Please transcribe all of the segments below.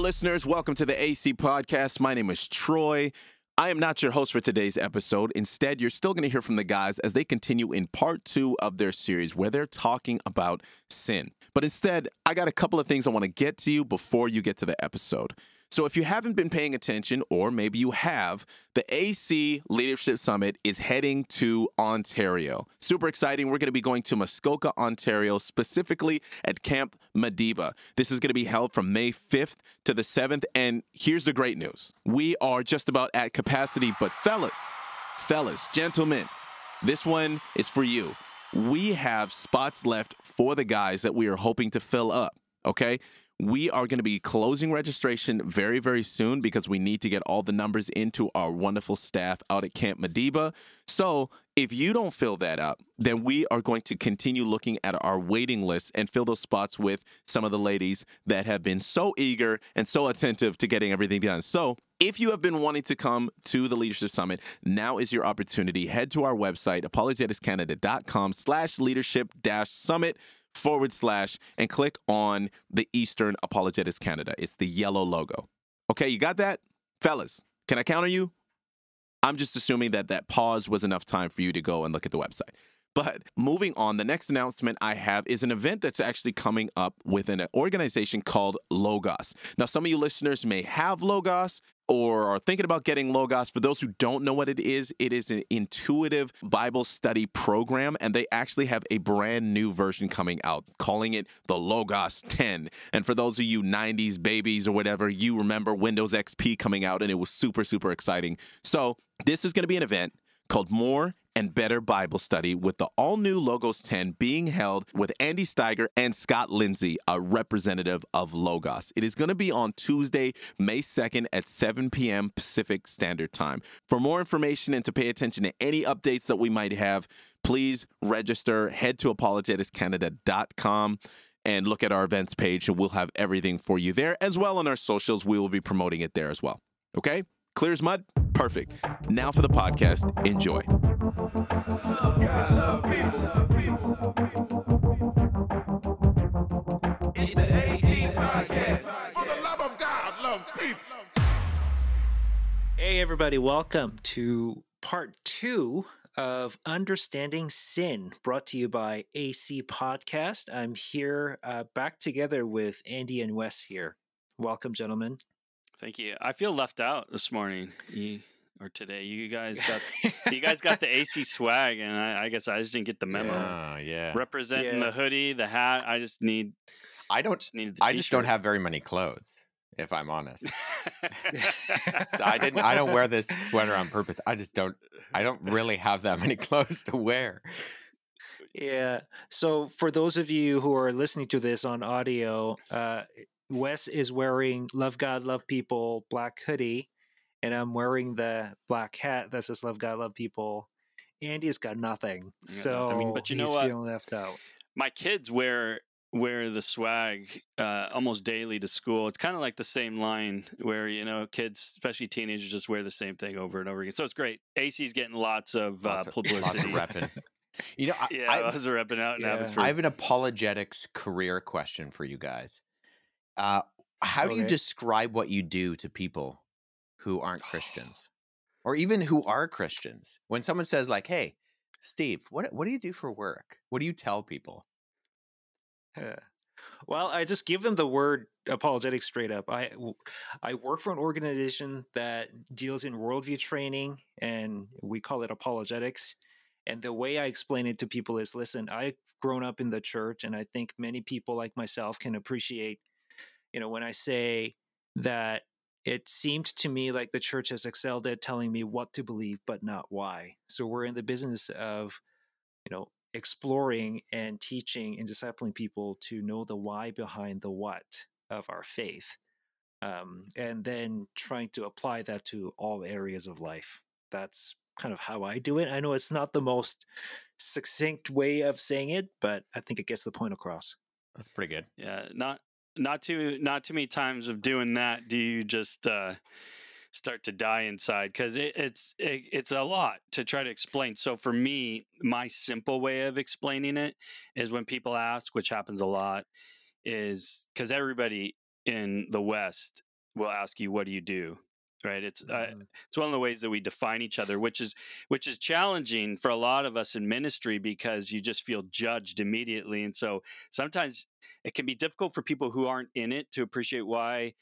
Listeners. Welcome to the AC Podcast. My name is Troy. I am not your host for today's episode. Instead, you're still going to hear from the guys as they continue in part two of their series where they're talking about sin. But instead, I got a couple of things I want to get to you before you get to the episode. So, if you haven't been paying attention, or maybe you have, the AC Leadership Summit is heading to Ontario. Super exciting. We're going to be going to Muskoka, Ontario, specifically at Camp Madiba. This is going to be held from May 5th to the 7th. And here's the great news we are just about at capacity, but fellas, fellas, gentlemen, this one is for you. We have spots left for the guys that we are hoping to fill up. Okay. We are going to be closing registration very, very soon because we need to get all the numbers into our wonderful staff out at Camp Madiba. So, if you don't fill that up, then we are going to continue looking at our waiting list and fill those spots with some of the ladies that have been so eager and so attentive to getting everything done. So, if you have been wanting to come to the Leadership Summit, now is your opportunity. Head to our website, apologeticscanada.com slash leadership dash summit forward slash and click on the Eastern Apologetics Canada. It's the yellow logo. Okay, you got that? Fellas, can I count on you? I'm just assuming that that pause was enough time for you to go and look at the website. But moving on, the next announcement I have is an event that's actually coming up with an organization called Logos. Now, some of you listeners may have Logos or are thinking about getting Logos. For those who don't know what it is, it is an intuitive Bible study program, and they actually have a brand new version coming out, calling it the Logos 10. And for those of you 90s babies or whatever, you remember Windows XP coming out, and it was super, super exciting. So, this is going to be an event called More and Better Bible Study with the all new Logos 10 being held with Andy Steiger and Scott Lindsay, a representative of Logos. It is going to be on Tuesday, May 2nd at 7 p.m. Pacific Standard Time. For more information and to pay attention to any updates that we might have, please register. Head to apologeticscanada.com and look at our events page, and we'll have everything for you there as well on our socials. We will be promoting it there as well. Okay? Clear as mud? Perfect. Now for the podcast. Enjoy. For the love of God, love people. Hey, everybody, welcome to part two of Understanding Sin, brought to you by AC Podcast. I'm here uh, back together with Andy and Wes here. Welcome, gentlemen. Thank you. I feel left out this morning. You, or today. You guys got you guys got the AC swag, and I, I guess I just didn't get the memo. Yeah, yeah. Representing Yeah. the hoodie, the hat. I just need. I don't. Just needed the I just don't have very many clothes, if I'm honest. I didn't. I don't wear this sweater on purpose. I just don't. I don't really have that many clothes to wear. Yeah. So, for those of you who are listening to this on audio, uh, Wes is wearing Love God, Love People black hoodie, and I'm wearing the black hat that says Love God, Love People. Andy's got nothing. got So. I mean, but you know he's what? feeling left out. My kids wear wear the swag uh, almost daily to school. It's kind of like the same line where you know kids, especially teenagers, just wear the same thing over and over again. So it's great. AC's getting lots of Lots uh, of, publicity. lots of. You know, I, Yeah, I, lots of repping out in Yeah. Abbotsford. I have an apologetics career question for you guys. Uh, how do you describe what you do to people who aren't Christians, or even who are Christians? When someone says, like, "Hey, Steve, what what do you do for work? What do you tell people?" Yeah. Well, I just give them the word apologetic straight up. I I work for an organization that deals in worldview training, and we call it apologetics. And the way I explain it to people is, listen, I've grown up in the church, and I think many people like myself can appreciate, you know, when I say that it seemed to me like the church has excelled at telling me what to believe, but not why. So we're in the business of, you know, exploring and teaching and discipling people to know the why behind the what of our faith. Um, and then trying to apply that to all areas of life. That's kind of how I do it. I know it's not the most succinct way of saying it, but I think it gets the point across. That's pretty good. Yeah, not not too not too many times of doing that do you just uh, start to die inside because it, it's it, it's a lot to try to explain. So for me, my simple way of explaining it is when people ask, which happens a lot, is because everybody in the West will ask you, "What do you do?" Right? It's uh, Mhm. it's one of the ways that we define each other, which is which is challenging for a lot of us in ministry because you just feel judged immediately, and so sometimes it can be difficult for people who aren't in it to appreciate why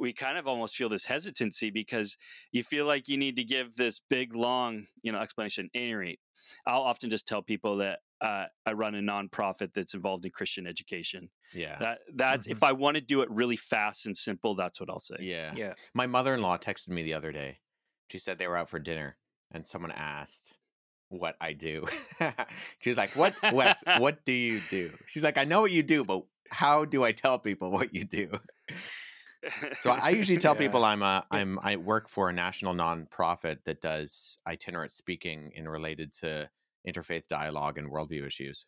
we kind of almost feel this hesitancy because you feel like you need to give this big long you know explanation at any rate i'll often just tell people that uh, i run a nonprofit that's involved in christian education Yeah. that that's if i want to do it really fast and simple that's what i'll say yeah. Yeah. My mother in law texted me the other day. She said they were out for dinner and someone asked what I do. she was like, What Wes, what do you do? She's like, I know what you do, but how do I tell people what you do? So I usually tell Yeah. people I'm a I'm I work for a national nonprofit that does itinerant speaking in related to interfaith dialogue and worldview issues.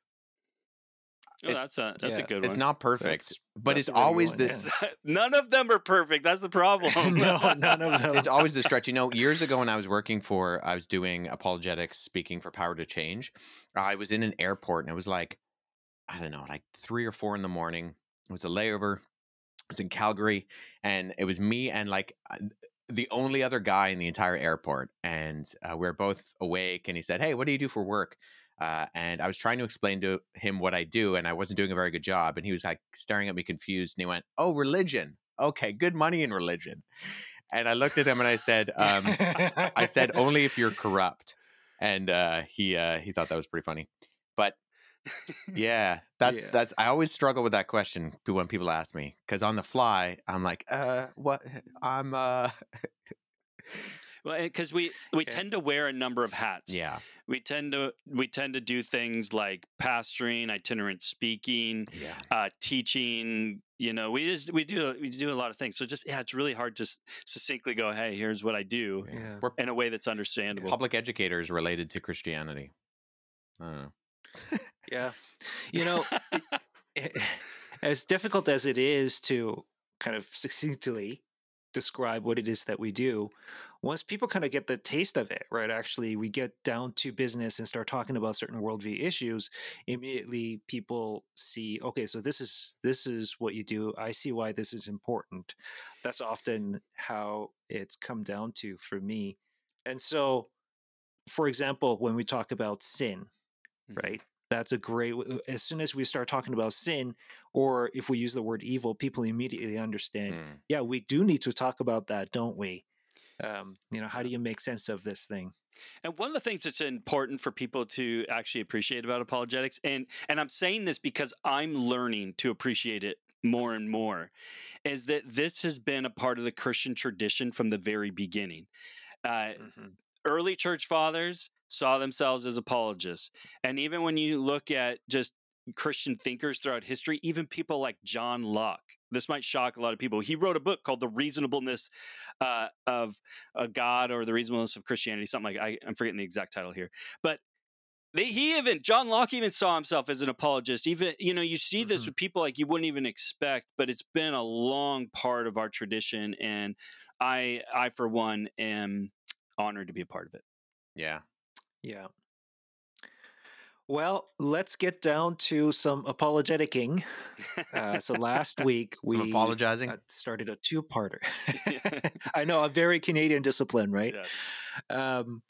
oh, it's- that's a that's yeah, a good one. It's not perfect, That's- but that's it's a really good always one, the yeah. none of them are perfect that's the problem no, none of them. it's always the stretch. You know, years ago when I was working for, I was doing apologetics, speaking for Power to Change. I was in an airport and it was like, I don't know, like three or four in the morning. It was a layover. Was in Calgary, and it was me and like uh, the only other guy in the entire airport. And uh, we were both awake. And he said, "Hey, what do you do for work?" Uh, and I was trying to explain to him what I do, and I wasn't doing a very good job. And he was like staring at me confused, and he went, "Oh, religion. Okay, good money in religion." And I looked at him and I said, um, "I said only if you're corrupt." And uh, he uh, he thought that was pretty funny, but yeah, that's Yeah. that's. I always struggle with that question to when people ask me because on the fly, I'm like, uh, what? I'm uh, well because we we Yeah. tend to wear a number of hats yeah, we tend to we tend to do things like pastoring itinerant speaking yeah, uh, teaching. You know, we just we do we do a lot of things. So just yeah, it's really hard to succinctly go, hey, here's what I do Yeah. In a way that's understandable. public educators related to Christianity. I don't know. Yeah. You know, as difficult as it is to kind of succinctly describe what it is that we do, once people kind of get the taste of it, right? Actually, we get down to business and start talking about certain worldview issues. Immediately, people see, okay, so this is this is what you do. I see why this is important. That's often how it's come down to for me. And so, for example, when we talk about sin, Mhm. right? That's a great. As soon as we start talking about sin, or if we use the word evil, people immediately understand. Mm. Yeah, we do need to talk about that, don't we? Um, you know, how do you make sense of this thing? And one of the things that's important for people to actually appreciate about apologetics, and and I'm saying this because I'm learning to appreciate it more and more, is that this has been a part of the Christian tradition from the very beginning. Uh, early church fathers saw themselves as apologists. And even when you look at just Christian thinkers throughout history, even people like John Locke, this might shock a lot of people. He wrote a book called The Reasonableness uh, of a God or The Reasonableness of Christianity, something like I, I'm forgetting the exact title here. But they, he even John Locke even saw himself as an apologist. Even you know you see this Mhm. with people like you wouldn't even expect, but it's been a long part of our tradition, and I I for one am honored to be a part of it. Yeah. Yeah. Well, let's get down to some apologeticing. Uh, so last week we Some apologizing. uh, started a two-parter. I know a very Canadian discipline, right? Yes. Um,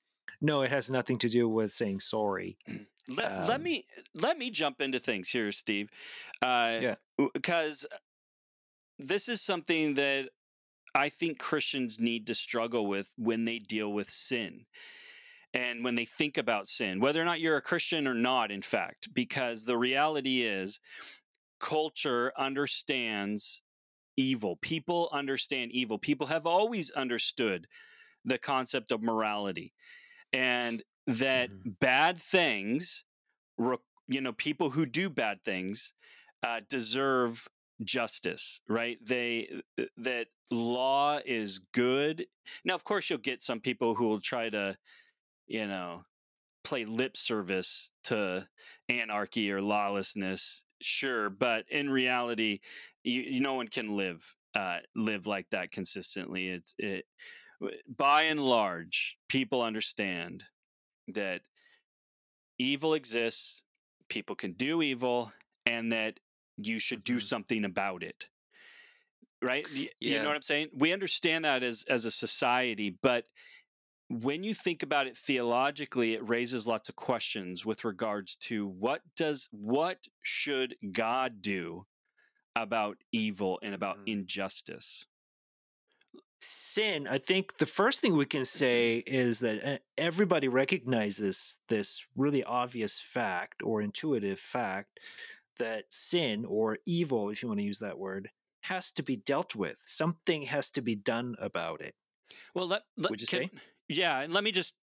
no, it has nothing to do with saying sorry. Let, let Um, me let me jump into things here, Steve. Uh, Yeah. because this is something that I think Christians need to struggle with when they deal with sin and when they think about sin, whether or not you're a Christian or not, in fact, because the reality is culture understands evil. People understand evil. People have always understood the concept of morality and that bad things, you know, people who do bad things uh, deserve justice, right? They uh, that law is good. Now, of course, you'll get some people who will try to, you know, play lip service to anarchy or lawlessness. Sure, but in reality, you, you no one can live uh, live like that consistently. It's it. By and large, people understand that evil exists, people can do evil, and that you should do Mhm. something about it. right? You Yeah. know what I'm saying? We understand that as as a society, but when you think about it theologically, it raises lots of questions with regards to what does what should God do about evil and about Mhm. injustice? sin i think the first thing we can say is that uh, everybody recognizes this really obvious fact or intuitive fact that sin or evil if you want to use that word has to be dealt with something has to be done about it Well, let, let Would you can- say? Yeah, and let me just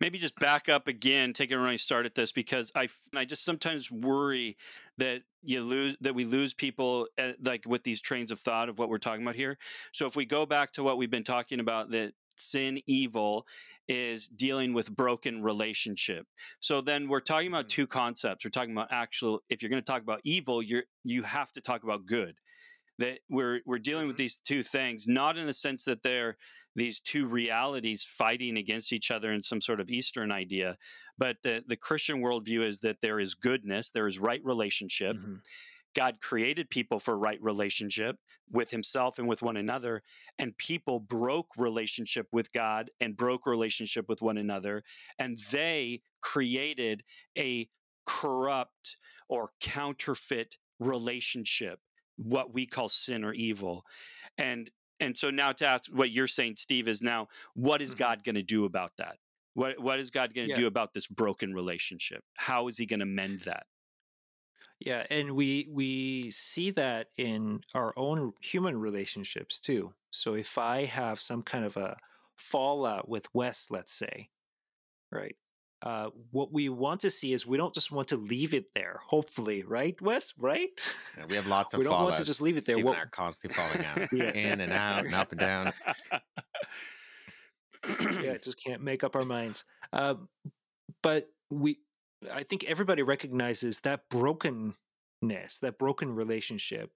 maybe just back up again, take a running start at this because I I just sometimes worry that you lose that we lose people uh like with these trains of thought of what we're talking about here. So if we go back to what we've been talking about, that sin evil is dealing with broken relationship. So then we're talking about Mhm. two concepts. We're talking about actual. If you're going to talk about evil, you're you have to talk about good. That we're we're dealing with these two things, not in the sense that they're these two realities fighting against each other in some sort of Eastern idea. But the, the Christian worldview is that there is goodness, there is right relationship. Mhm. God created people for right relationship with himself and with one another. And people broke relationship with God and broke relationship with one another. And they created a corrupt or counterfeit relationship, what we call sin or evil. And and so now to ask what you're saying, Steve, is now what is Mhm. God going to do about that? What what is God going to Yeah. do about this broken relationship? How is he going to mend that? Yeah, and we we see that in our own human relationships too. So if I have some kind of a fallout with Wes, let's say, right? Uh, what we want to see is we don't just want to leave it there. Hopefully, right, Wes? Right? Yeah, we have lots of We don't want to just leave it there. Steve What- and I are constantly falling out, Yeah. in and out, and up and down. yeah, just can't make up our minds. Uh, but we, I think everybody recognizes that brokenness, that broken relationship,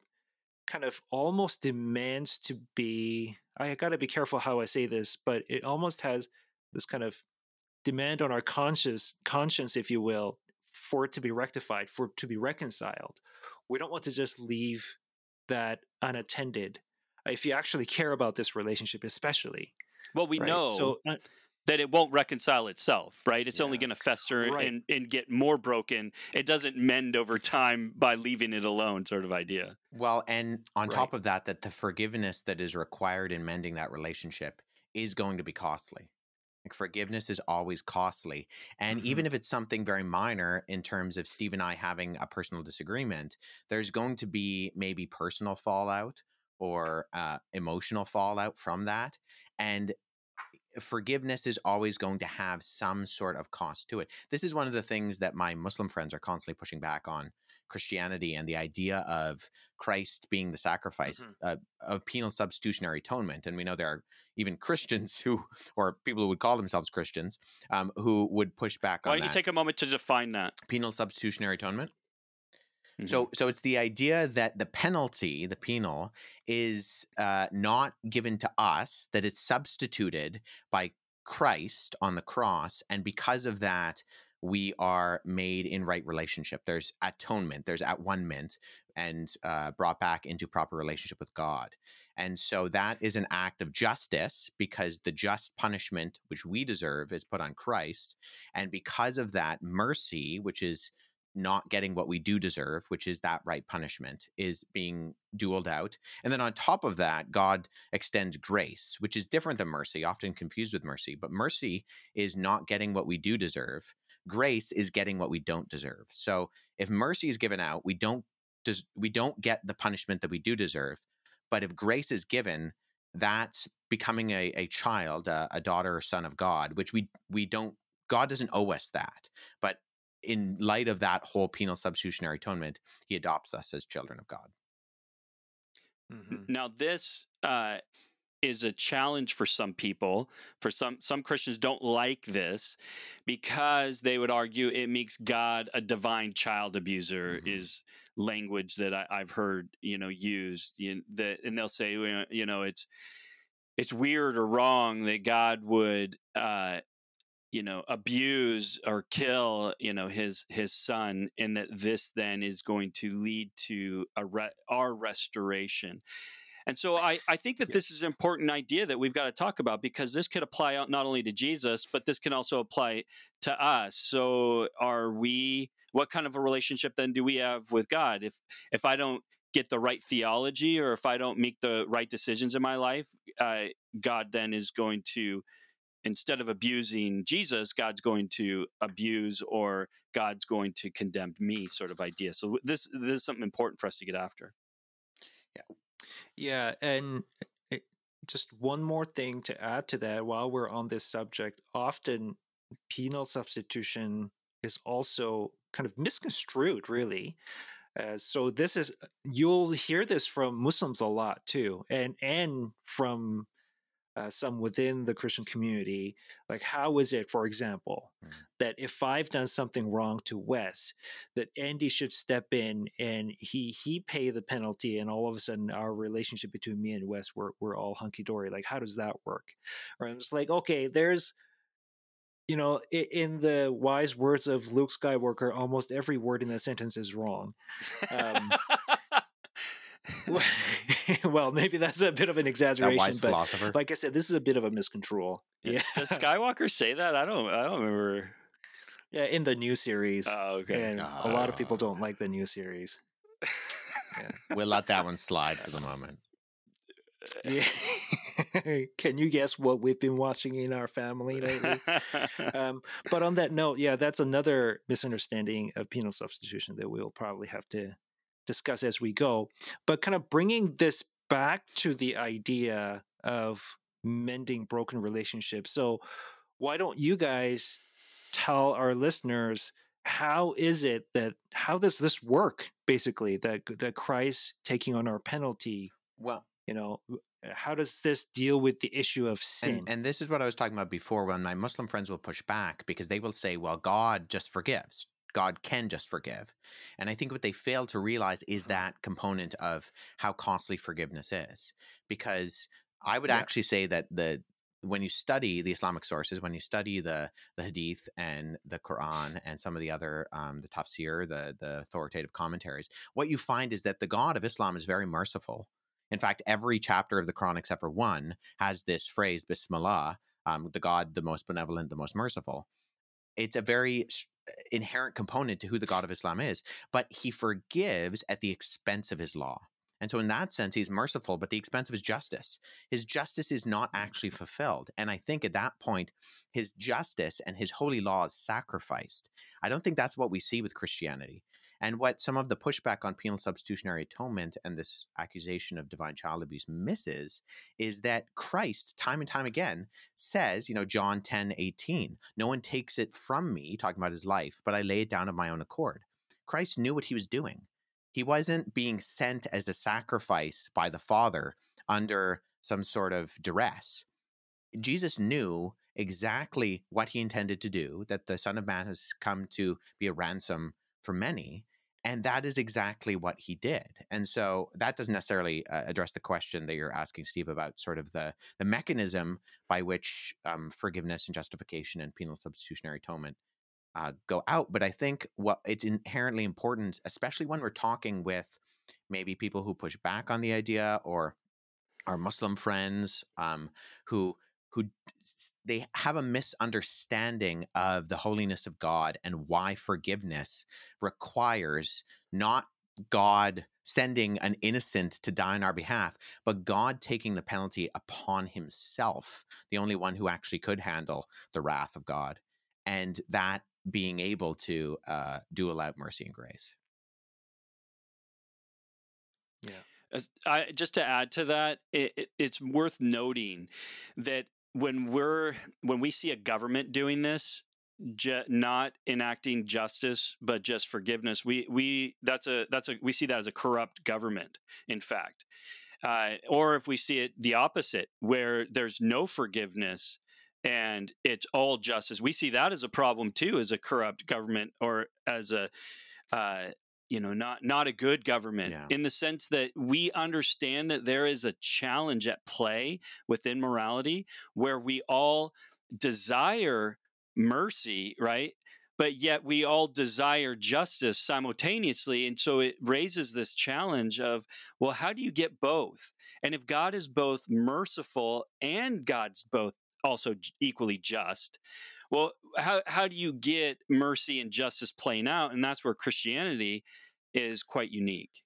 kind of almost demands to be. I got to be careful how I say this, but it almost has this kind of demand on our conscious conscience, if you will, for it to be rectified, for it to be reconciled. We don't want to just leave that unattended. If you actually care about this relationship, especially, well, we right? know So uh, that it won't reconcile itself, right? It's only going to fester Right. and, and get more broken. It doesn't mend over time by leaving it alone, sort of idea. Well, and on top of that, that the forgiveness that is required in mending that relationship is going to be costly. Like forgiveness is always costly. And Mm-hmm. even if it's something very minor in terms of Steve and I having a personal disagreement, there's going to be maybe personal fallout or uh, emotional fallout from that. And forgiveness is always going to have some sort of cost to it. This is one of the things that my Muslim friends are constantly pushing back on Christianity and the idea of Christ being the sacrifice Mhm. uh, of penal substitutionary atonement. And we know there are even Christians who, or people who would call themselves Christians, um, who would push back Why on Why don't you take a moment to define that? penal substitutionary atonement. Mhm. So, so it's the idea that the penalty, the penal, is uh, not given to us; that it's substituted by Christ on the cross, and because of that, we are made in right relationship. There's atonement. There's at one ment, and uh, brought back into proper relationship with God. And so that is an act of justice because the just punishment which we deserve is put on Christ, and because of that, mercy, which is not getting what we do deserve, which is that right punishment, is being dueled out. And then on top of that, God extends grace, which is different than mercy, often confused with mercy. But mercy is not getting what we do deserve. Grace is getting what we don't deserve. So if mercy is given out, we don't des- we don't get the punishment that we do deserve. But if grace is given, that's becoming a, a child, a, a daughter or son of God, which we we don't God doesn't owe us that. But in light of that whole penal substitutionary atonement, he adopts us as children of God. Mhm. Now, this uh, is a challenge for some people. For some, some Christians don't like this because they would argue it makes God a divine child abuser. Mhm. Is language that I, I've heard you know used. You that, and they'll say you know it's it's weird or wrong that God would. Uh, you know abuse or kill you know his his son and that this then is going to lead to a re- our restoration And so I, I think that this is an important idea that we've got to talk about because this could apply out not only to Jesus, but this can also apply to us. So are we what kind of a relationship then do we have with God? If if I don't get the right theology or if I don't make the right decisions in my life, uh, God then is going to instead of abusing Jesus, God's going to abuse or God's going to condemn me, sort of idea. So this this is something important for us to get after. Yeah, Yeah, and it- just one more thing to add to that while we're on this subject, often penal substitution is also kind of misconstrued, really. Uh, so this is you'll hear this from Muslims a lot too, and and from uh, some within the Christian community. Like, how is it, for example, Mm. that if I've done something wrong to Wes, that Andy should step in and he he pay the penalty, and all of a sudden our relationship between me and Wes we're we're all hunky dory. Like, how does that work? Or I'm just like, okay, there's you know, in the wise words of Luke Skywalker, almost every word in that sentence is wrong. Um, well, maybe that's a bit of an That exaggeration, wise but philosopher. like I said, this is a bit of a miscontrol. Yeah, Does Skywalker say that? I don't. I don't remember. yeah, in the new series, Oh, okay. and a lot of people don't like the new series. we'll let that one slide for the moment. Yeah. Can you guess what we've been watching in our family lately? um, but on that note, yeah, that's another misunderstanding of penal substitution that we'll probably have to discuss as we go. But kind of bringing this back to the idea of mending broken relationships. So, why don't you guys tell our listeners how is it that how does this work basically that that Christ taking on our penalty Well, you know how does this deal with the issue of sin And, and this is what I was talking about before when my Muslim friends will push back because they will say, well, God just forgives. God can just forgive. And I think what they fail to realize is that component of how costly forgiveness is. Because I would Yeah. actually say that the when you study the Islamic sources, when you study the the Hadith and the Quran and some of the other um, the tafsir, the the authoritative commentaries, what you find is that the God of Islam is very merciful. In fact, every chapter of the Quran except for one has this phrase, Bismillah, um, the God, the most benevolent, the most merciful. It's a very inherent component to who the God of Islam is, but he forgives at the expense of his law. And so, in that sense, he's merciful, but the expense of his justice. His justice is not actually fulfilled. And I think at that point, his justice and his holy law is sacrificed. I don't think that's what we see with Christianity. And what some of the pushback on penal substitutionary atonement and this accusation of divine child abuse misses is that Christ, time and time again, says, you know, John 10, 18, no one takes it from me, talking about his life, but I lay it down of my own accord. Christ knew what he was doing. He wasn't being sent as a sacrifice by the Father under some sort of duress. Jesus knew exactly what he intended to do, that the Son of Man has come to be a ransom for many. And that is exactly what he did. And so that doesn't necessarily uh, address the question that you're asking, Steve, about sort of the, the mechanism by which um, forgiveness and justification and penal substitutionary atonement uh, go out. But I think what it's inherently important, especially when we're talking with maybe people who push back on the idea or our Muslim friends um, who who they have a misunderstanding of the holiness of God and why forgiveness requires not God sending an innocent to die on our behalf, but God taking the penalty upon himself, the only one who actually could handle the wrath of God, and that being able to uh, do out mercy and grace. As- I, just to add to that, it, it, it's worth noting that when we're when we see a government doing this, ju- not enacting justice but just forgiveness, we we that's a that's a we see that as a corrupt government. In fact, uh, or if we see it the opposite, where there's no forgiveness and it's all justice, we see that as a problem too, as a corrupt government or as a uh, you know not not a good government Yeah. in the sense that we understand that there is a challenge at play within morality where we all desire mercy right but yet we all desire justice simultaneously. And so it raises this challenge of, well, how do you get both? And if God is both merciful and God's both also equally just, well, how, how do you get mercy and justice playing out? And that's where Christianity is quite unique.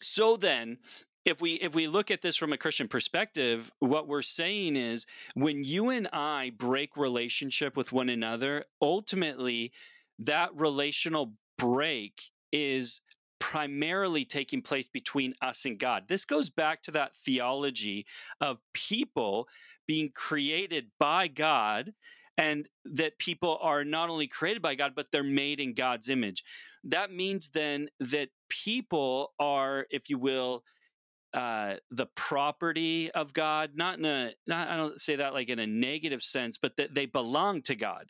So then, if we if we look at this from a christian perspective what we're saying is when you and i break relationship with one another ultimately that relational break is primarily taking place between us and God. This goes back to that theology of people being created by God and that people are not only created by God, but they're made in God's image. That means then that people are, if you will, uh, the property of God, not in a, not, I don't say that like in a negative sense, but that they belong to God.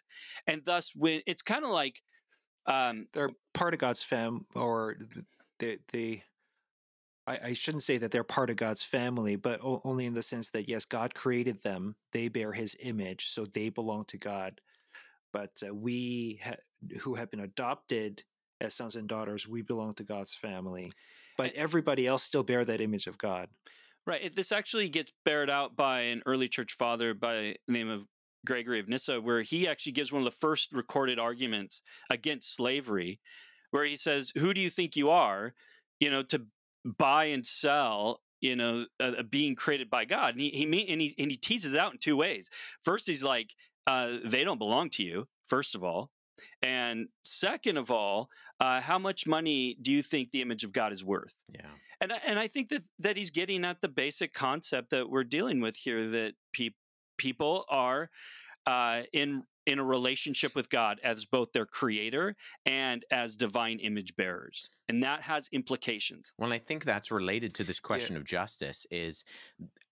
And thus, when it's kind of like, um, they're part of God's fam, or they, they, I, I shouldn't say that they're part of God's family, but o- only in the sense that, yes, God created them, they bear his image, so they belong to God. But uh, we ha- who have been adopted as sons and daughters, we belong to God's family but everybody else still bear that image of God. Right. This actually gets bared out by an early church father by the name of Gregory of Nyssa, where he actually gives one of the first recorded arguments against slavery, where he says, "Who do you think you are, you know, to buy and sell, you know, a, a being created by God?" And he he and he and he teases out in two ways. First, he's like, uh, "They don't belong to you." First of all, and second of all, uh, how much money do you think the image of God is worth? Yeah. And and I think that that he's getting at the basic concept that we're dealing with here that pe- people are uh, in in a relationship with God as both their creator and as divine image bearers. And that has implications. Well, I think that's related to this question yeah. of justice is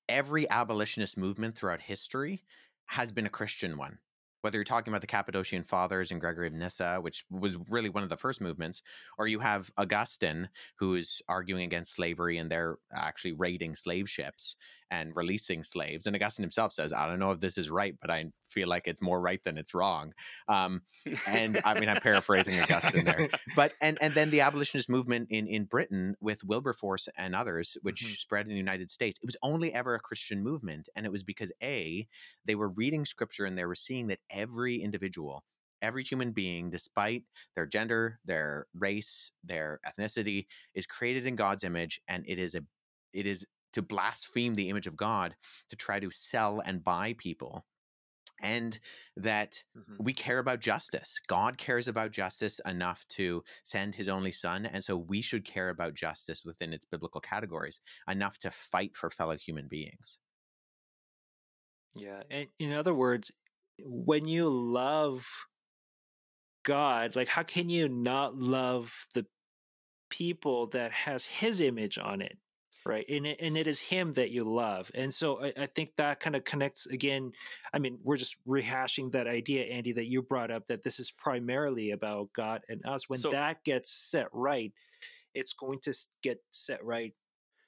every abolitionist movement throughout history has been a Christian one whether you're talking about the Cappadocian Fathers and Gregory of Nyssa, which was really one of the first movements, or you have Augustine, who is arguing against slavery and they're actually raiding slave ships and releasing slaves. And Augustine himself says, I don't know if this is right, but I feel like it's more right than it's wrong. Um, and I mean, I'm paraphrasing Augustine there. But, and, and then the abolitionist movement in, in Britain with Wilberforce and others, which mm-hmm. spread in the United States, it was only ever a Christian movement. And it was because A, they were reading scripture and they were seeing that every individual every human being, despite their gender, their race, their ethnicity, is created in God's image, and it is a it is to blaspheme the image of God to try to sell and buy people. And that mm-hmm. we care about justice. God cares about justice enough to send his only son. And so we should care about justice within its biblical categories enough to fight for fellow human beings. Yeah. And in other words, when you love God, like how can you not love the people that has his image on it? Right and it, and it is him that you love and so I, I think that kind of connects again i mean we're just rehashing that idea andy that you brought up that this is primarily about god and us. When so, that gets set right it's going to get set right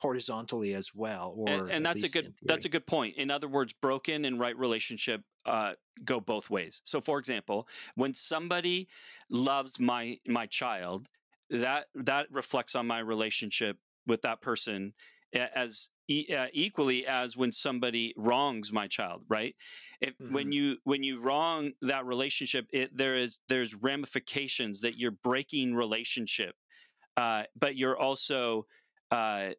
horizontally as well or and, and that's a good that's a good point. In other words broken and right relationship uh, go both ways. So for example when somebody loves my my child that that reflects on my relationship with that person as uh, equally as when somebody wrongs my child right? If mm-hmm. when you when you wrong that relationship it there is there's ramifications that you're breaking relationship uh, but you're also uh,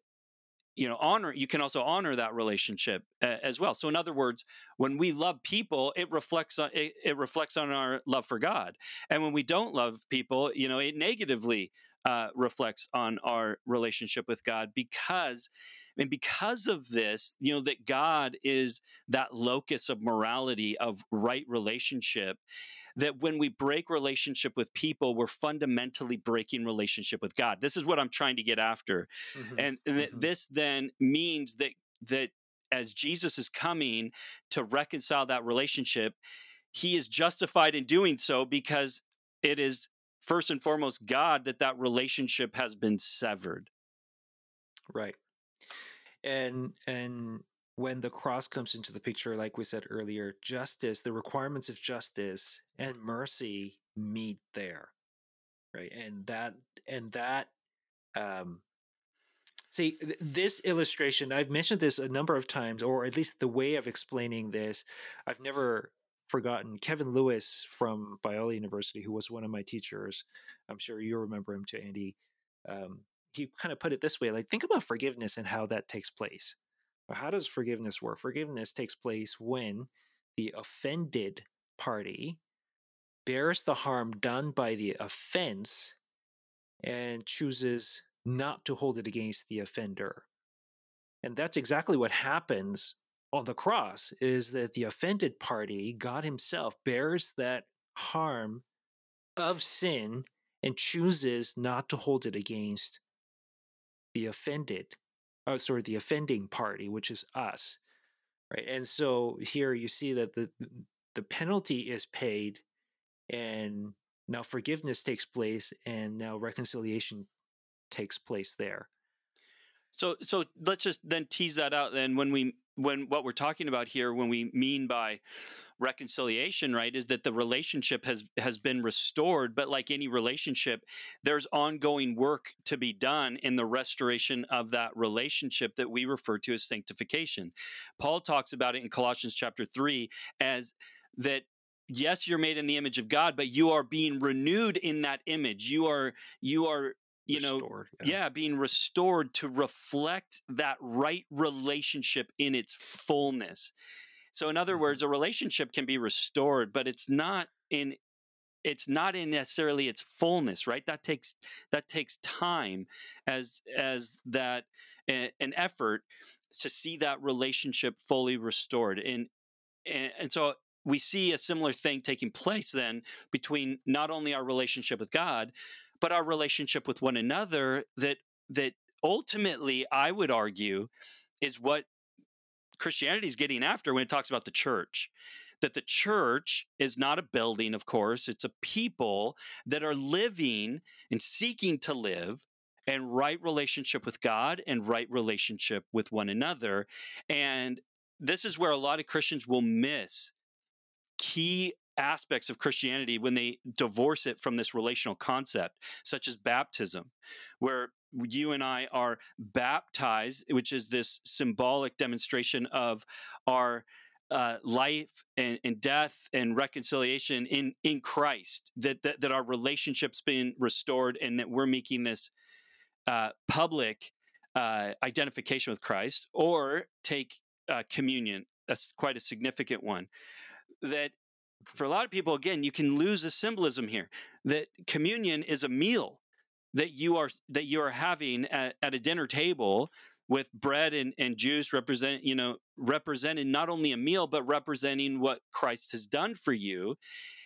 you know honor you can also honor that relationship uh, as well. So in other words when we love people it reflects on it, it, reflects on our love for god. And when we don't love people you know it negatively uh, reflects on our relationship with God because and because of this, you know, that God is that locus of morality, of right relationship, that when we break relationship with people, we're fundamentally breaking relationship with God. This is what I'm trying to get after. Mm-hmm. And th- mm-hmm. this then means that that as Jesus is coming to reconcile that relationship, he is justified in doing so because it is first and foremost God that that relationship has been severed. Right. And and when the cross comes into the picture like we said earlier, justice, the requirements of justice and mercy meet there right and that and that um see th- this illustration i've mentioned this a number of times or at least the way of explaining this i've never forgotten kevin lewis from biola university who was one of my teachers i'm sure you remember him too andy um, he kind of put it this way like think about forgiveness and how that takes place. How does forgiveness work? Forgiveness takes place when the offended party bears the harm done by the offense and chooses not to hold it against the offender. And that's exactly what happens on the cross is that the offended party god himself bears that harm of sin and chooses not to hold it against the offended oh sorry the offending party which is us right? And so here you see that the the penalty is paid and now forgiveness takes place and now reconciliation takes place there So so let's just then tease that out then when we when what we're talking about here when we mean by reconciliation right is that the relationship has has been restored but like any relationship there's ongoing work to be done in the restoration of that relationship that we refer to as sanctification. Paul talks about it in Colossians chapter 3 as that yes you're made in the image of God but you are being renewed in that image. You are you are you know restored, yeah. being restored to reflect that right relationship in its fullness so in other Mhm. words a relationship can be restored but it's not in it's not in necessarily its fullness right that takes that takes time as as that a- an effort to see that relationship fully restored and and, and so we see a similar thing taking place then between not only our relationship with God but our relationship with one another that that ultimately I would argue is what Christianity is getting after when it talks about the church. That the church is not a building, of course, it's a people that are living and seeking to live in right relationship with God and right relationship with one another. And this is where a lot of Christians will miss key aspects of Christianity when they divorce it from this relational concept, such as baptism, where you and I are baptized, which is this symbolic demonstration of our uh, life and, and death and reconciliation in in Christ. That, that that our relationship's been restored, and that we're making this uh, public uh, identification with Christ. Or take uh, communion. That's quite a significant one. That for a lot of people, again, you can lose the symbolism here. That communion is a meal that you are that you are having at, at a dinner table with bread and, and juice represent you know representing not only a meal but representing what christ has done for you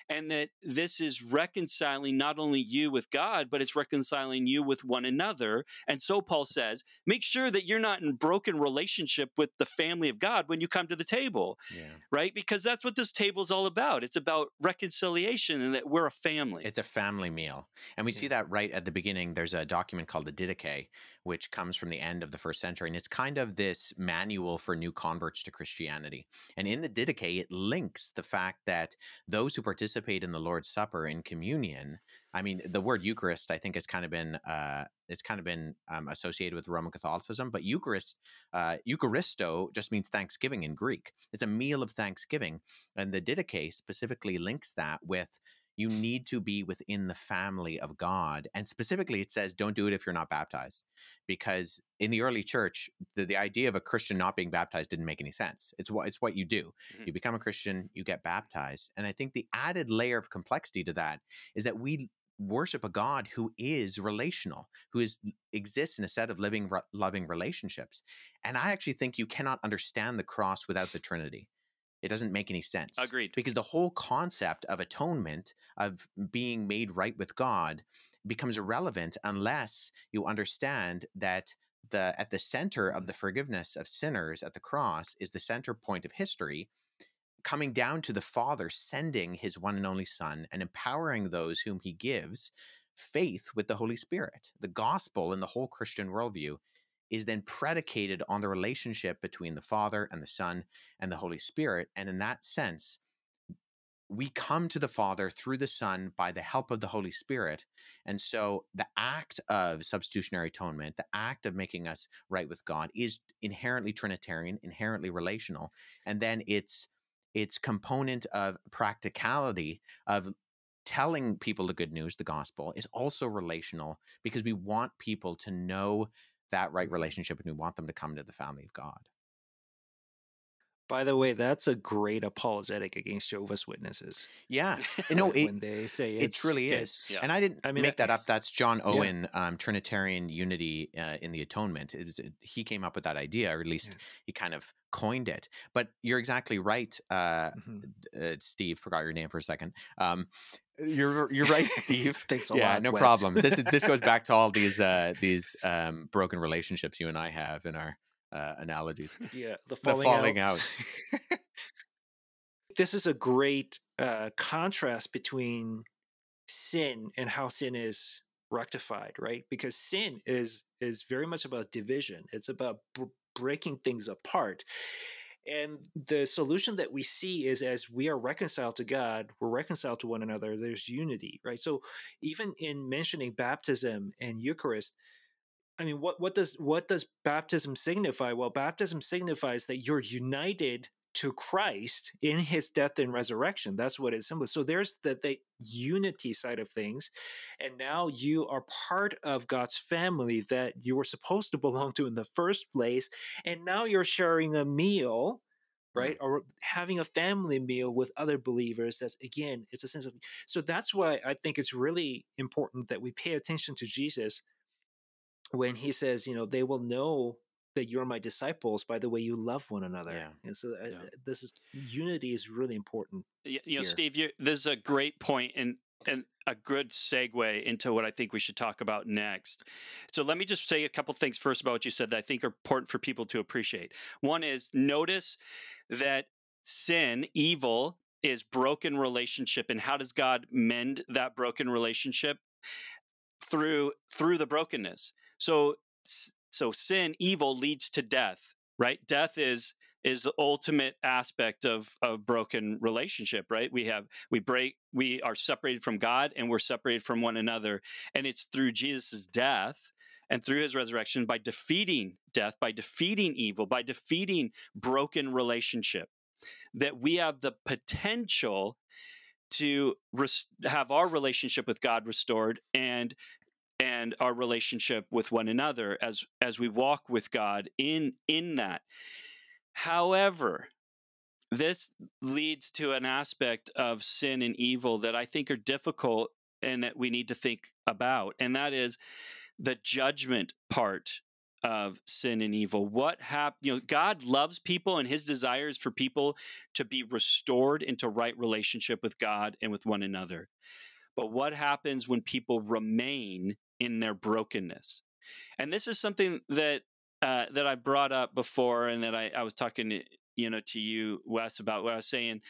and that this is reconciling not only you with god but it's reconciling you with one another and so paul says make sure that you're not in broken relationship with the family of god when you come to the table Yeah. right because that's what this table is all about it's about reconciliation and that we're a family It's a family meal. And we see that right at the beginning. There's a document called the Didache, which comes from the end of the first century. And it's kind of this manual for new converts to Christianity. And in the Didache, it links the fact that those who participate in the Lord's Supper in communion, I mean, the word Eucharist, I think, has kind of been. Uh, it's kind of been um, associated with Roman Catholicism, but Eucharist, uh, Eucharisto, just means Thanksgiving in Greek. It's a meal of Thanksgiving, and the Didache specifically links that with you need to be within the family of God. And specifically, it says, don't do it if you're not baptized. Because in the early church, the, the idea of a Christian not being baptized didn't make any sense. It's what, it's what you do. Mhm. You become a Christian, you get baptized. And I think the added layer of complexity to that is that we worship a God who is relational, who is exists in a set of living, re- loving relationships. And I actually think you cannot understand the cross without the Trinity. It doesn't make any sense. Agreed. Because the whole concept of atonement, of being made right with God, becomes irrelevant unless you understand that the at the center of the forgiveness of sinners at the cross is the center point of history coming down to the father sending his one and only son and empowering those whom he gives faith with the holy spirit the gospel and the whole christian worldview is then predicated on the relationship between the father and the son and the holy spirit and in that sense we come to the Father through the Son by the help of the Holy Spirit. And so the act of substitutionary atonement, the act of making us right with God is inherently Trinitarian, inherently relational. And then it's its component of practicality of telling people the good news, the gospel, is also relational because we want people to know that right relationship and we want them to come to the family of God. By the way, that's a great apologetic against Jehovah's Witnesses. Yeah, no, when, it, when they say it it's, truly is. Yeah. And I didn't I mean, make that up. That's John Yeah. Owen, um, Trinitarian unity uh, in the atonement. Is he came up with that idea, or at least Yeah. he kind of coined it. But you're exactly right, uh, Mhm. uh, Steve. Forgot your name for a second. Um, you're you're right, Steve. Thanks a yeah, lot. no Wes. problem. This is this goes back to all these uh, these um, broken relationships you and I have in our uh, analogies. yeah, the The falling, falling outs. this is a great uh, contrast between sin and how sin is rectified, right? Because sin is is very much about division. It's about br- breaking things apart. And the solution that we see is as we are reconciled to God, we're reconciled to one another, there's unity, right? So even in mentioning baptism and Eucharist, I mean, what, what does what does baptism signify? Well, baptism signifies that you're united to Christ in his death and resurrection. That's what it symbolizes. So there's the, the unity side of things. And now you are part of God's family that you were supposed to belong to in the first place. And now you're sharing a meal, hmm. right? Or having a family meal with other believers. That's again, it's a sense of so that's why I think it's really important that we pay attention to Jesus when he says, you know, they will know that you're my disciples by the way you love one another. Yeah. And so uh, Yeah. this is unity is really important. Y- you know. Steve, you, this is a great point and and a good segue into what I think we should talk about next. So let me just say a couple things first about what you said that I think are important for people to appreciate. One is notice that sin, evil, is broken relationship, and how does God mend that broken relationship through through the brokenness? So so sin, evil leads to death, right? Death is is the ultimate aspect of of broken relationship right we have we break we are separated from god and we're separated from one another and it's through jesus' death and through his resurrection by defeating death by defeating evil by defeating broken relationship that we have the potential to res- have our relationship with god restored and and our relationship with one another as as we walk with god in in that However, this leads to an aspect of sin and evil that I think are difficult and that we need to think about, and that is the judgment part of sin and evil. What happened? You know, God loves people, and His desire is for people to be restored into right relationship with God and with one another. But what happens when people remain in their brokenness? And this is something that uh, that I brought up before, and that I, I was talking, to, you know, to you, Wes, about what I was saying.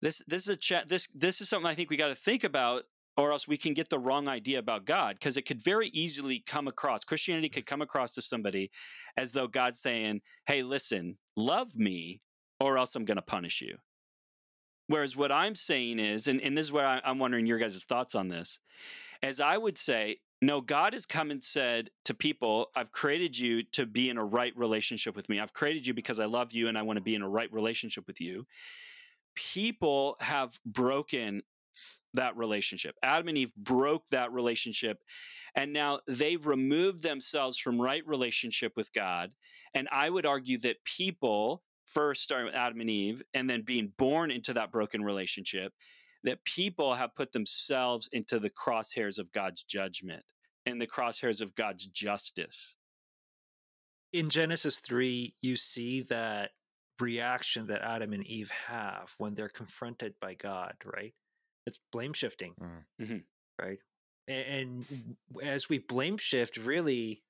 This this is a chat. This this is something I think we got to think about, or else we can get the wrong idea about God, because it could very easily come across. Christianity could come across to somebody as though God's saying, "Hey, listen, love me, or else I'm going to punish you." Whereas what I'm saying is, and, and this is where I, I'm wondering your guys' thoughts on this, as I would say, no, God has come and said to people, I've created you to be in a right relationship with me. I've created you because I love you and I want to be in a right relationship with you. People have broken that relationship. Adam and Eve broke that relationship. And now they removed themselves from right relationship with God. And I would argue that people, first starting with Adam and Eve, and then being born into that broken relationship, that people have put themselves into the crosshairs of God's judgment and the crosshairs of God's justice. In Genesis 3, you see that reaction that Adam and Eve have when they're confronted by God, right? It's blame shifting, Mm. Mhm. right? A- And, as we blame shift, really,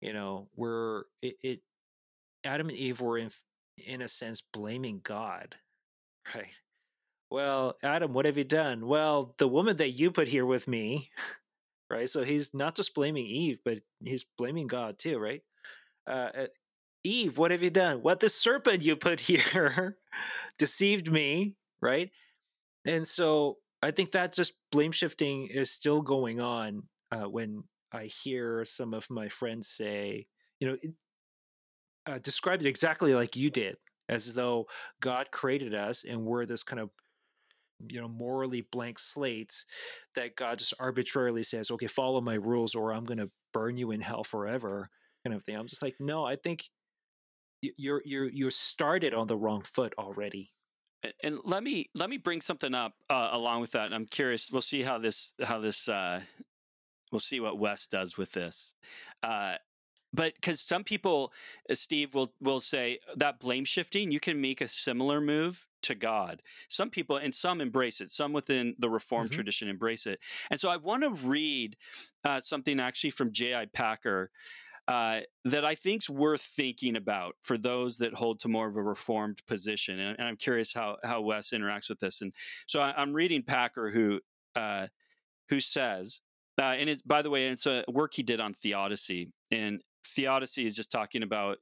you know, we're it, it Adam and Eve were in in a sense blaming God, right? Well, Adam, what have you done? Well, the woman that you put here with me, right? So he's not just blaming Eve, but he's blaming God too, right? Uh, uh, Eve, what have you done? What the serpent you put here deceived me, right? and so I think that just blame shifting is still going on uh, when I hear some of my friends say, you know, uh, describe it exactly like you did, as though God created us and we're this kind of you know morally blank slates that God just arbitrarily says, okay, follow my rules or I'm going to burn you in hell forever, kind of thing. I'm just like, no, I think you're you're you're started on the wrong foot already and let me let me bring something up uh, along with that. And I'm curious. We'll see how this how this uh, we'll see what Wes does with this. Uh, but because some people, uh, Steve will will say that blame shifting, you can make a similar move to God. Some people and some embrace it. Some within the Reformed mm-hmm. tradition embrace it. And so I want to read uh, something actually from J.I. Packer. Uh, that I think's worth thinking about for those that hold to more of a reformed position, and, and I'm curious how how Wes interacts with this. And so I, am reading Packer, who uh, who says, uh, and it's by the way, it's a work he did on theodicy, and theodicy is just talking about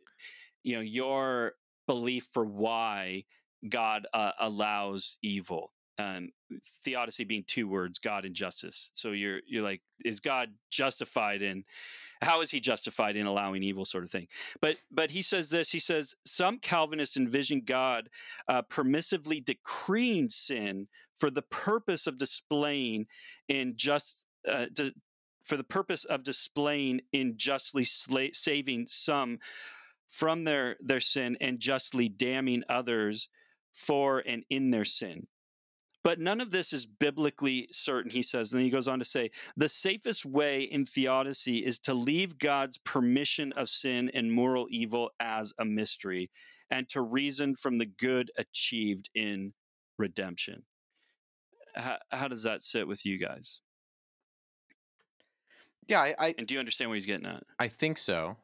you know your belief for why God uh, allows evil. Um, theodicy being two words, God and justice. So you're you're like, is God justified in? How is he justified in allowing evil, sort of thing? But but he says this. He says some Calvinists envision God uh, permissively decreeing sin for the purpose of displaying in just uh, to, for the purpose of displaying in justly sla- saving some from their their sin and justly damning others for and in their sin. But none of this is biblically certain, he says. And then he goes on to say the safest way in theodicy is to leave God's permission of sin and moral evil as a mystery and to reason from the good achieved in redemption. How, how does that sit with you guys? Yeah, I, I and do you understand what he's getting at? I think so.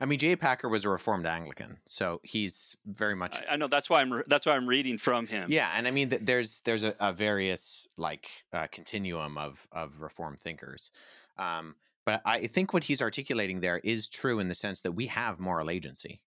I mean, J. Packer was a Reformed Anglican, so he's very much. I, I know that's why I'm that's why I'm reading from him. Yeah, and I mean, there's there's a, a various like uh, continuum of of Reformed thinkers, um, but I think what he's articulating there is true in the sense that we have moral agency,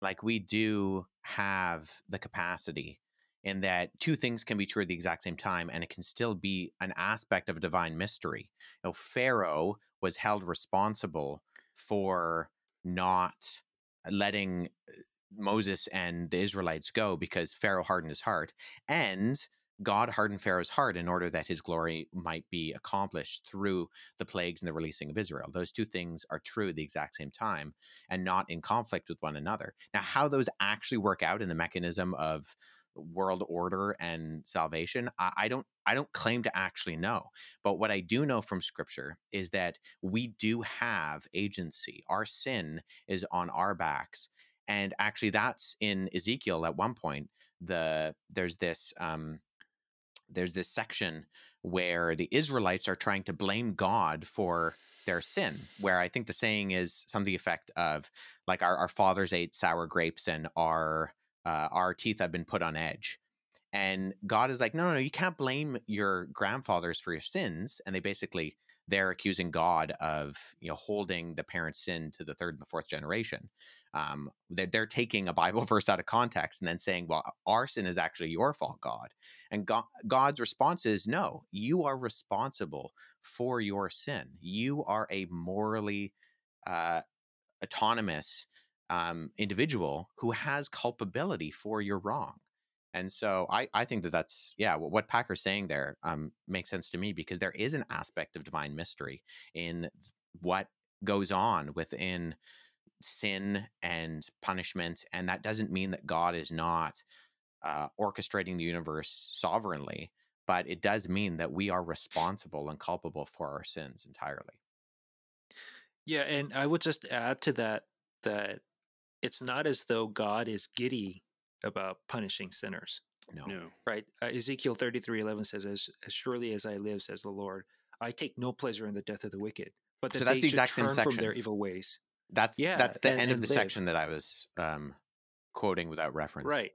like we do have the capacity in that two things can be true at the exact same time and it can still be an aspect of divine mystery. You know, Pharaoh was held responsible for not letting uh, Moses and the Israelites go because Pharaoh hardened his heart. And God hardened Pharaoh's heart in order that his glory might be accomplished through the plagues and the releasing of Israel. Those two things are true at the exact same time and not in conflict with one another. Now, how those actually work out in the mechanism of world order and salvation I, I, don't i don't claim to actually know. But what i do know from scripture is that we do have agency. Our sin is on our backs. And actually that's in ezekiel at one point the there's this um there's this section where the israelites are trying to blame god for their sin where i think the saying is some of the effect of like our, our fathers ate sour grapes and our uh, our teeth have been put on edge. And God is like, no, no, no, you can't blame your grandfathers for your sins. And they basically they're accusing God of you know holding the parent's sin to the third and the fourth generation. Um, they're, they're taking a Bible verse out of context and then saying, well, our sin is actually your fault, God. And God, God's response is, no, you are responsible for your sin. You are a morally uh, autonomous um, individual who has culpability for your wrong. And so I, I think that that's, yeah, what, Packer's saying there um, makes sense to me because there is an aspect of divine mystery in what goes on within sin and punishment. And that doesn't mean that God is not uh, orchestrating the universe sovereignly, but it does mean that we are responsible and culpable for our sins entirely. Yeah. And I would just add to that that it's not as though God is giddy about punishing sinners. No. no. Right? Uh, Ezekiel 33 11 says, as, as surely as I live, says the Lord, I take no pleasure in the death of the wicked, but that so that's the exact same section. from their evil ways. That's yeah, that's the and, end of the live. section that I was um, quoting without reference. Right.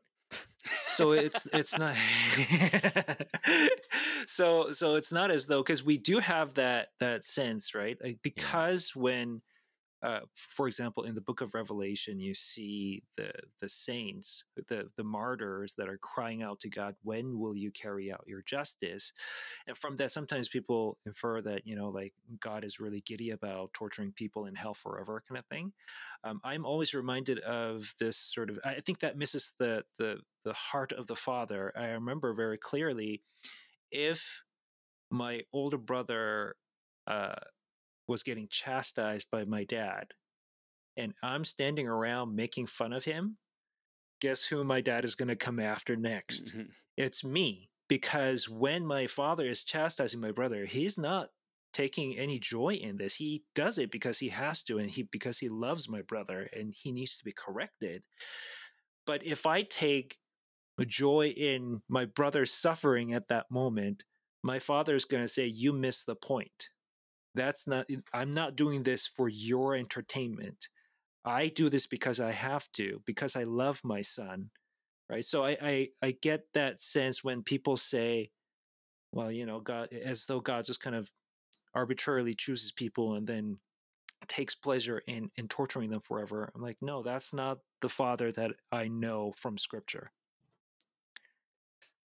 so it's it's not so so it's not as though because we do have that that sense right like because yeah. when uh, for example, in the book of Revelation, you see the the saints, the the martyrs that are crying out to God, "When will you carry out your justice?" And from that, sometimes people infer that you know, like God is really giddy about torturing people in hell forever, kind of thing. Um, I'm always reminded of this sort of. I think that misses the the the heart of the Father. I remember very clearly if my older brother. Uh, was getting chastised by my dad and I'm standing around making fun of him, guess who my dad is going to come after next? Mhm. It's me. Because when my father is chastising my brother, he's not taking any joy in this. He does it because he has to and he because he loves my brother and he needs to be corrected. But if I take joy in my brother's suffering at that moment, my father is going to say you missed the point. That's not I'm not doing this for your entertainment. I do this because I have to, because I love my son. Right. So I, I, I get that sense when people say, well, you know, God as though God just kind of arbitrarily chooses people and then takes pleasure in in torturing them forever. I'm like, no, that's not the father that I know from scripture.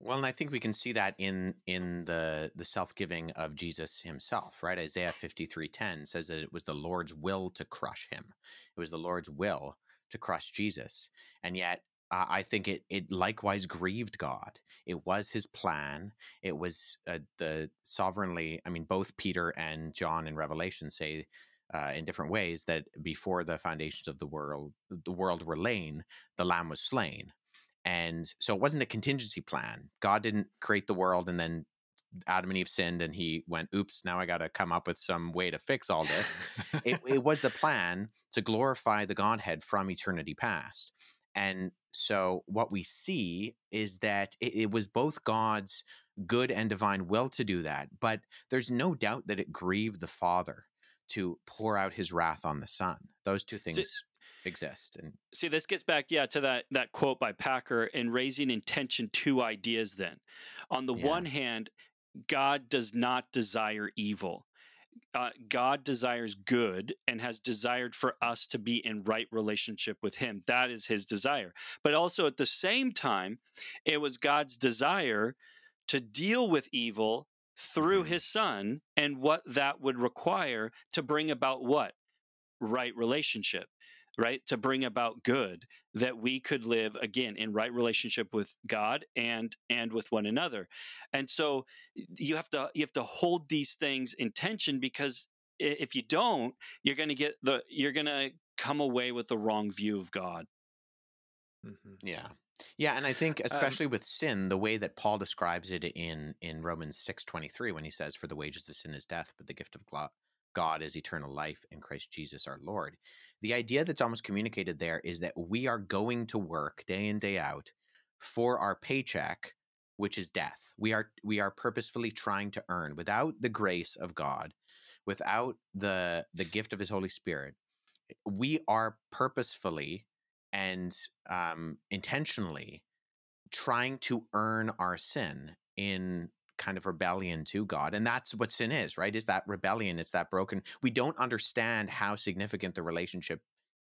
Well, and I think we can see that in in the the self giving of Jesus himself, right? Isaiah fifty three ten says that it was the Lord's will to crush him. It was the Lord's will to crush Jesus, and yet uh, I think it it likewise grieved God. It was His plan. It was uh, the sovereignly. I mean, both Peter and John in Revelation say. Uh, in different ways, that before the foundations of the world, the world were laid, the Lamb was slain and so it wasn't a contingency plan. God didn't create the world and then Adam and Eve sinned and he went, oops, now I got to come up with some way to fix all this. it, it was the plan to glorify the Godhead from eternity past. And so what we see is that it, it was both God's good and divine will to do that. But there's no doubt that it grieved the Father to pour out his wrath on the Son. Those two things exist. And See, this gets back, yeah, to that that quote by Packer in raising intention to ideas then. On the Yeah. one hand, God does not desire evil. Uh, God desires good and has desired for us to be in right relationship with Him. That is His desire. But also at the same time, it was God's desire to deal with evil through Mhm. His Son and what that would require to bring about what? Right relationship right to bring about good that we could live again in right relationship with god and and with one another and so you have to you have to hold these things in tension because if you don't you're going to get the you're going to come away with the wrong view of god Mhm. Yeah. Yeah, and I think Um, especially with sin, the way that Paul describes it in in Romans 6:23 when he says for the wages of sin is death, but the gift of glo- God is eternal life in Christ Jesus our Lord. The idea that's almost communicated there is that we are going to work day in day out for our paycheck, which is death. We are we are purposefully trying to earn without the grace of God, without the the gift of his Holy Spirit. We are purposefully and um, intentionally trying to earn our sin in kind of rebellion to God. And that's what sin is, right? Is that rebellion. It's that broken. We don't understand how significant the relationship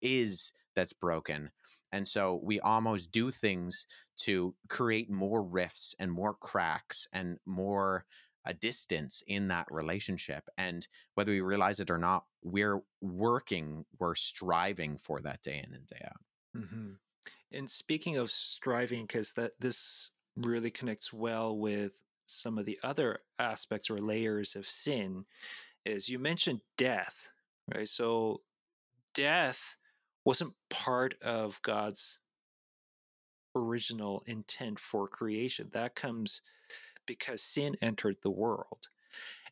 is that's broken. And so we almost do things to create more rifts and more cracks and more a distance in that relationship. And whether we realize it or not, we're working, we're striving for that day in and day out. hmm And speaking of striving, because that this really connects well with some of the other aspects or layers of sin, is you mentioned death, right? So death wasn't part of God's original intent for creation. That comes because sin entered the world.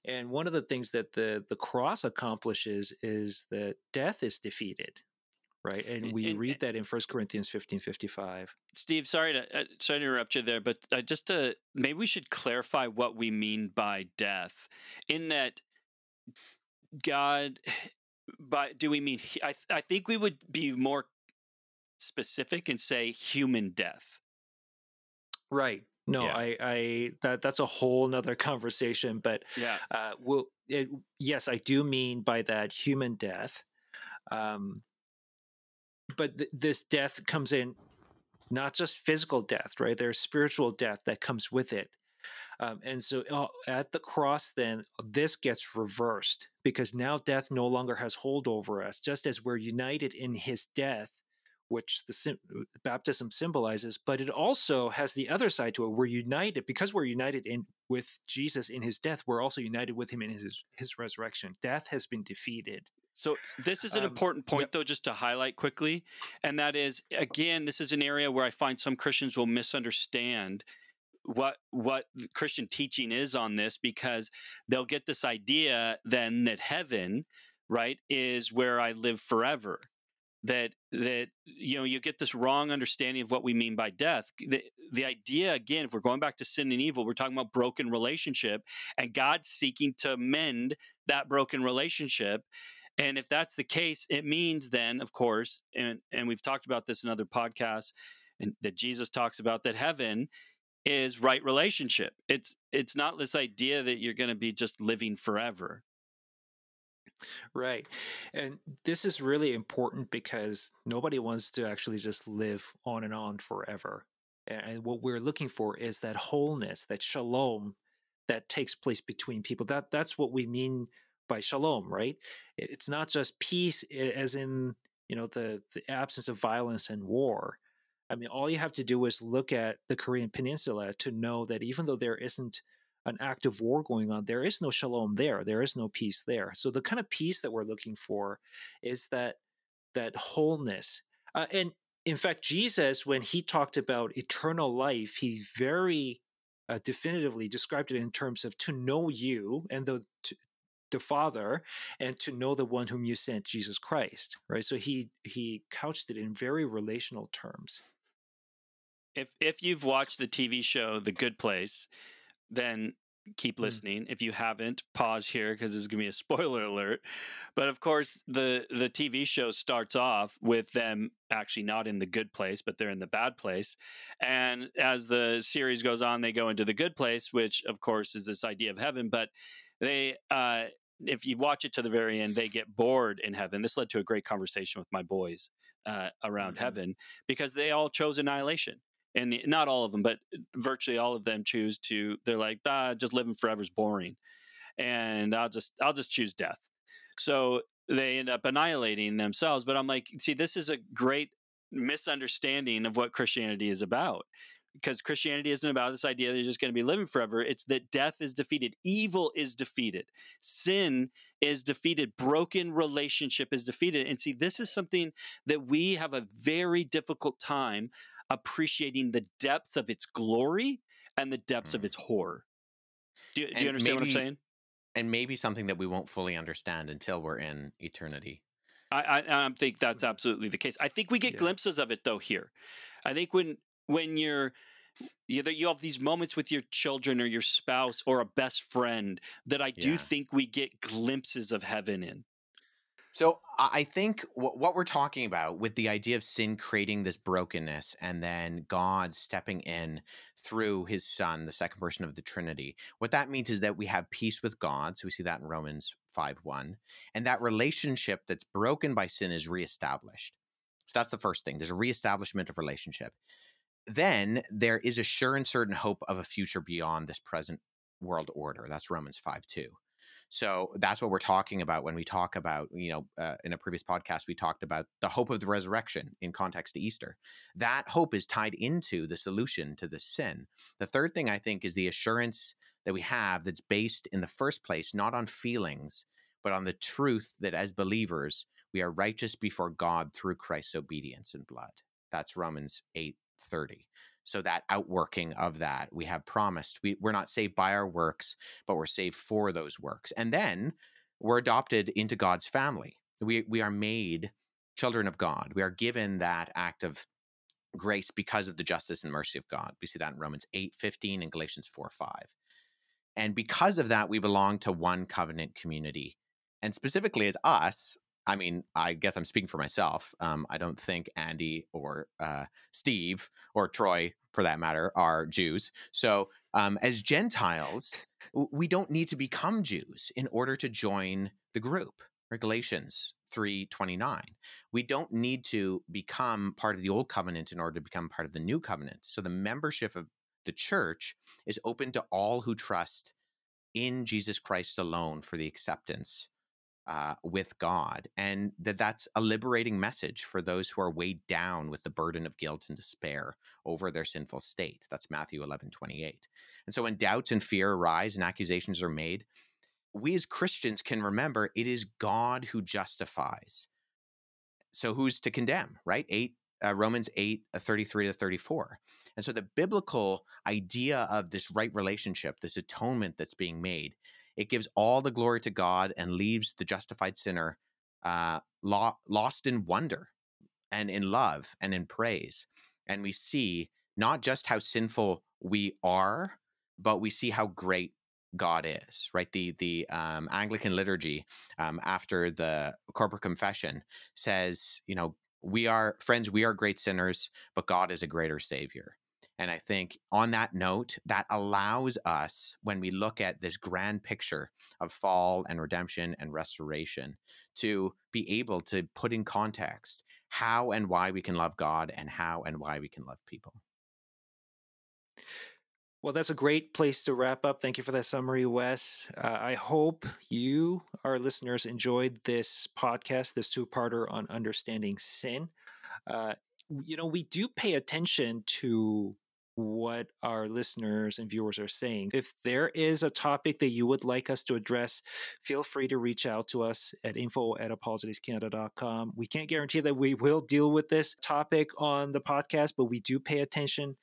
And one of the things that the the cross accomplishes is that death is defeated, right? And we and- read that in 1 Corinthians 15, 55. steve sorry to uh, sorry to interrupt you there but uh, just to maybe we should clarify what we mean by death in that god by do we mean I, th- I think we would be more specific and say human death Right. No, Yeah. I, I that that's a whole nother conversation. But yeah uh, will it, yes, I do mean by that human death. Um, but th- this death comes in not just physical death, right? There's spiritual death that comes with it. Um, and so uh, at the cross, then this gets reversed because now death no longer has hold over us. Just as we're united in his death, which the sim- baptism symbolizes, but it also has the other side to it. We're united because we're united in with Jesus in his death. We're also united with him in his his resurrection. Death has been defeated. So this is an Um, important point, yep. though, just to highlight quickly, and that is again, this is an area where I find some Christians will misunderstand what what Christian teaching is on this because they'll get this idea then that heaven, right, is where I live forever. That that you know you get this wrong understanding of what we mean by death. The, the idea again, if we're going back to sin and evil, we're talking about broken relationship, and God seeking to mend that broken relationship. And if that's the case, it means then, of course, and and we've talked about this in other podcasts, and that Jesus talks about that heaven is right relationship. It's it's not this idea that you're going to be just living forever. Right. And this is really important because nobody wants to actually just live on and on forever. And what we're looking for is that wholeness, that shalom that takes place between people. That that's what we mean by shalom, right? It's not just peace as in, you know, the the absence of violence and war. I mean, all you have to do is look at the Korean peninsula to know that even though there isn't an active war going on, there is no shalom there. There is no peace there. So the kind of peace that we're looking for is that that wholeness. Uh, and in fact, Jesus, when he talked about eternal life, he very uh, definitively described it in terms of to know you and the to, the Father, and to know the one whom you sent, Jesus Christ. Right. So he he couched it in very relational terms. If if you've watched the TV show The Good Place, then keep Mm. listening. If you haven't, pause here because this is going to be a spoiler alert. But of course, the the TV show starts off with them actually not in the good place, but they're in the bad place. And as the series goes on, they go into the good place, which of course is this idea of heaven. But they, uh, if you watch it to the very end, they get bored in heaven. This led to a great conversation with my boys uh, around Mhm. heaven because they all chose annihilation and not all of them, but virtually all of them choose to. They're like, ah, just living forever is boring, and I'll just I'll just choose death. So they end up annihilating themselves. But I'm like, see, this is a great misunderstanding of what Christianity is about. Because Christianity isn't about this idea that you're just going to be living forever. It's that death is defeated, evil is defeated, sin is defeated, broken relationship is defeated. And see, this is something that we have a very difficult time appreciating the depths of its glory and the depths of Mm. its horror. Do you, do you understand what I'm saying? and maybe something that we won't fully understand until we're in eternity. I, I, I think that's absolutely the case. I think we get Yeah. glimpses of it though here. I think when when you're either you have these moments with your children or your spouse or a best friend that I do Yeah. think we get glimpses of heaven in. So I think what, what we're talking about with the idea of sin creating this brokenness and then God stepping in through his son, the second person of the Trinity, what that means is that we have peace with God. So we see that in Romans 5 1. And that relationship that's broken by sin is reestablished. So that's the first thing. There's a reestablishment of relationship. Then there is a sure and certain hope of a future beyond this present world order. That's Romans 5 2. So that's what we're talking about when we talk about, you know, uh, in a previous podcast, we talked about the hope of the resurrection in context to Easter. That hope is tied into the solution to the sin. The third thing I think is the assurance that we have that's based in the first place, not on feelings, but on the truth that as believers, we are righteous before God through Christ's obedience and blood. That's Romans 8 30. So that outworking of that, we have promised. We, we're not saved by our works, but we're saved for those works. And then we're adopted into God's family. We, we are made children of God. We are given that act of grace because of the justice and mercy of God. We see that in Romans 8 15 and Galatians 4 5. And because of that, we belong to one covenant community. And specifically as us, I mean, I guess I'm speaking for myself. Um, I don't think Andy or uh, Steve or Troy, for that matter, are Jews. So, um, as Gentiles, we don't need to become Jews in order to join the group, Galatians 3:29. We don't need to become part of the old covenant in order to become part of the new covenant. So the membership of the church is open to all who trust in Jesus Christ alone for the acceptance uh, with God, and that that's a liberating message for those who are weighed down with the burden of guilt and despair over their sinful state. That's Matthew 11, 28. And so when doubts and fear arise and accusations are made, we as Christians can remember it is God who justifies. So who's to condemn, right? 8 uh, Romans 8, uh, 33 to 34. And so the biblical idea of this right relationship, this atonement that's being made, it gives all the glory to God and leaves the justified sinner uh, lo- lost in wonder and in love and in praise. And we see not just how sinful we are, but we see how great God is, right? The the um, Anglican liturgy um, after the corporate confession says, you know, we are friends, we are great sinners, but God is a greater Savior. And I think on that note, that allows us, when we look at this grand picture of fall and redemption and restoration, to be able to put in context how and why we can love God and how and why we can love people. Well, that's a great place to wrap up. Thank you for that summary, Wes. Uh, I hope you, our listeners, enjoyed this podcast, this two parter on understanding sin. Uh, you know, we do pay attention to what our listeners and viewers are saying. If there is a topic that you would like us to address, feel free to reach out to us at info at apologeticscanada.com. We can't guarantee that we will deal with this topic on the podcast, but we do pay attention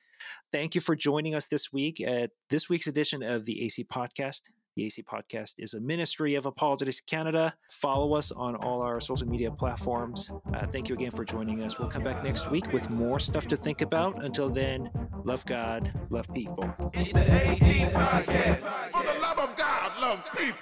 Thank you for joining us this week at this week's edition of the AC Podcast. The AC Podcast is a ministry of Apologetics Canada. Follow us on all our social media platforms. Uh, thank you again for joining us. We'll come back next week with more stuff to think about. Until then, love God, love people. It's the AC Podcast. For the love of God, love people.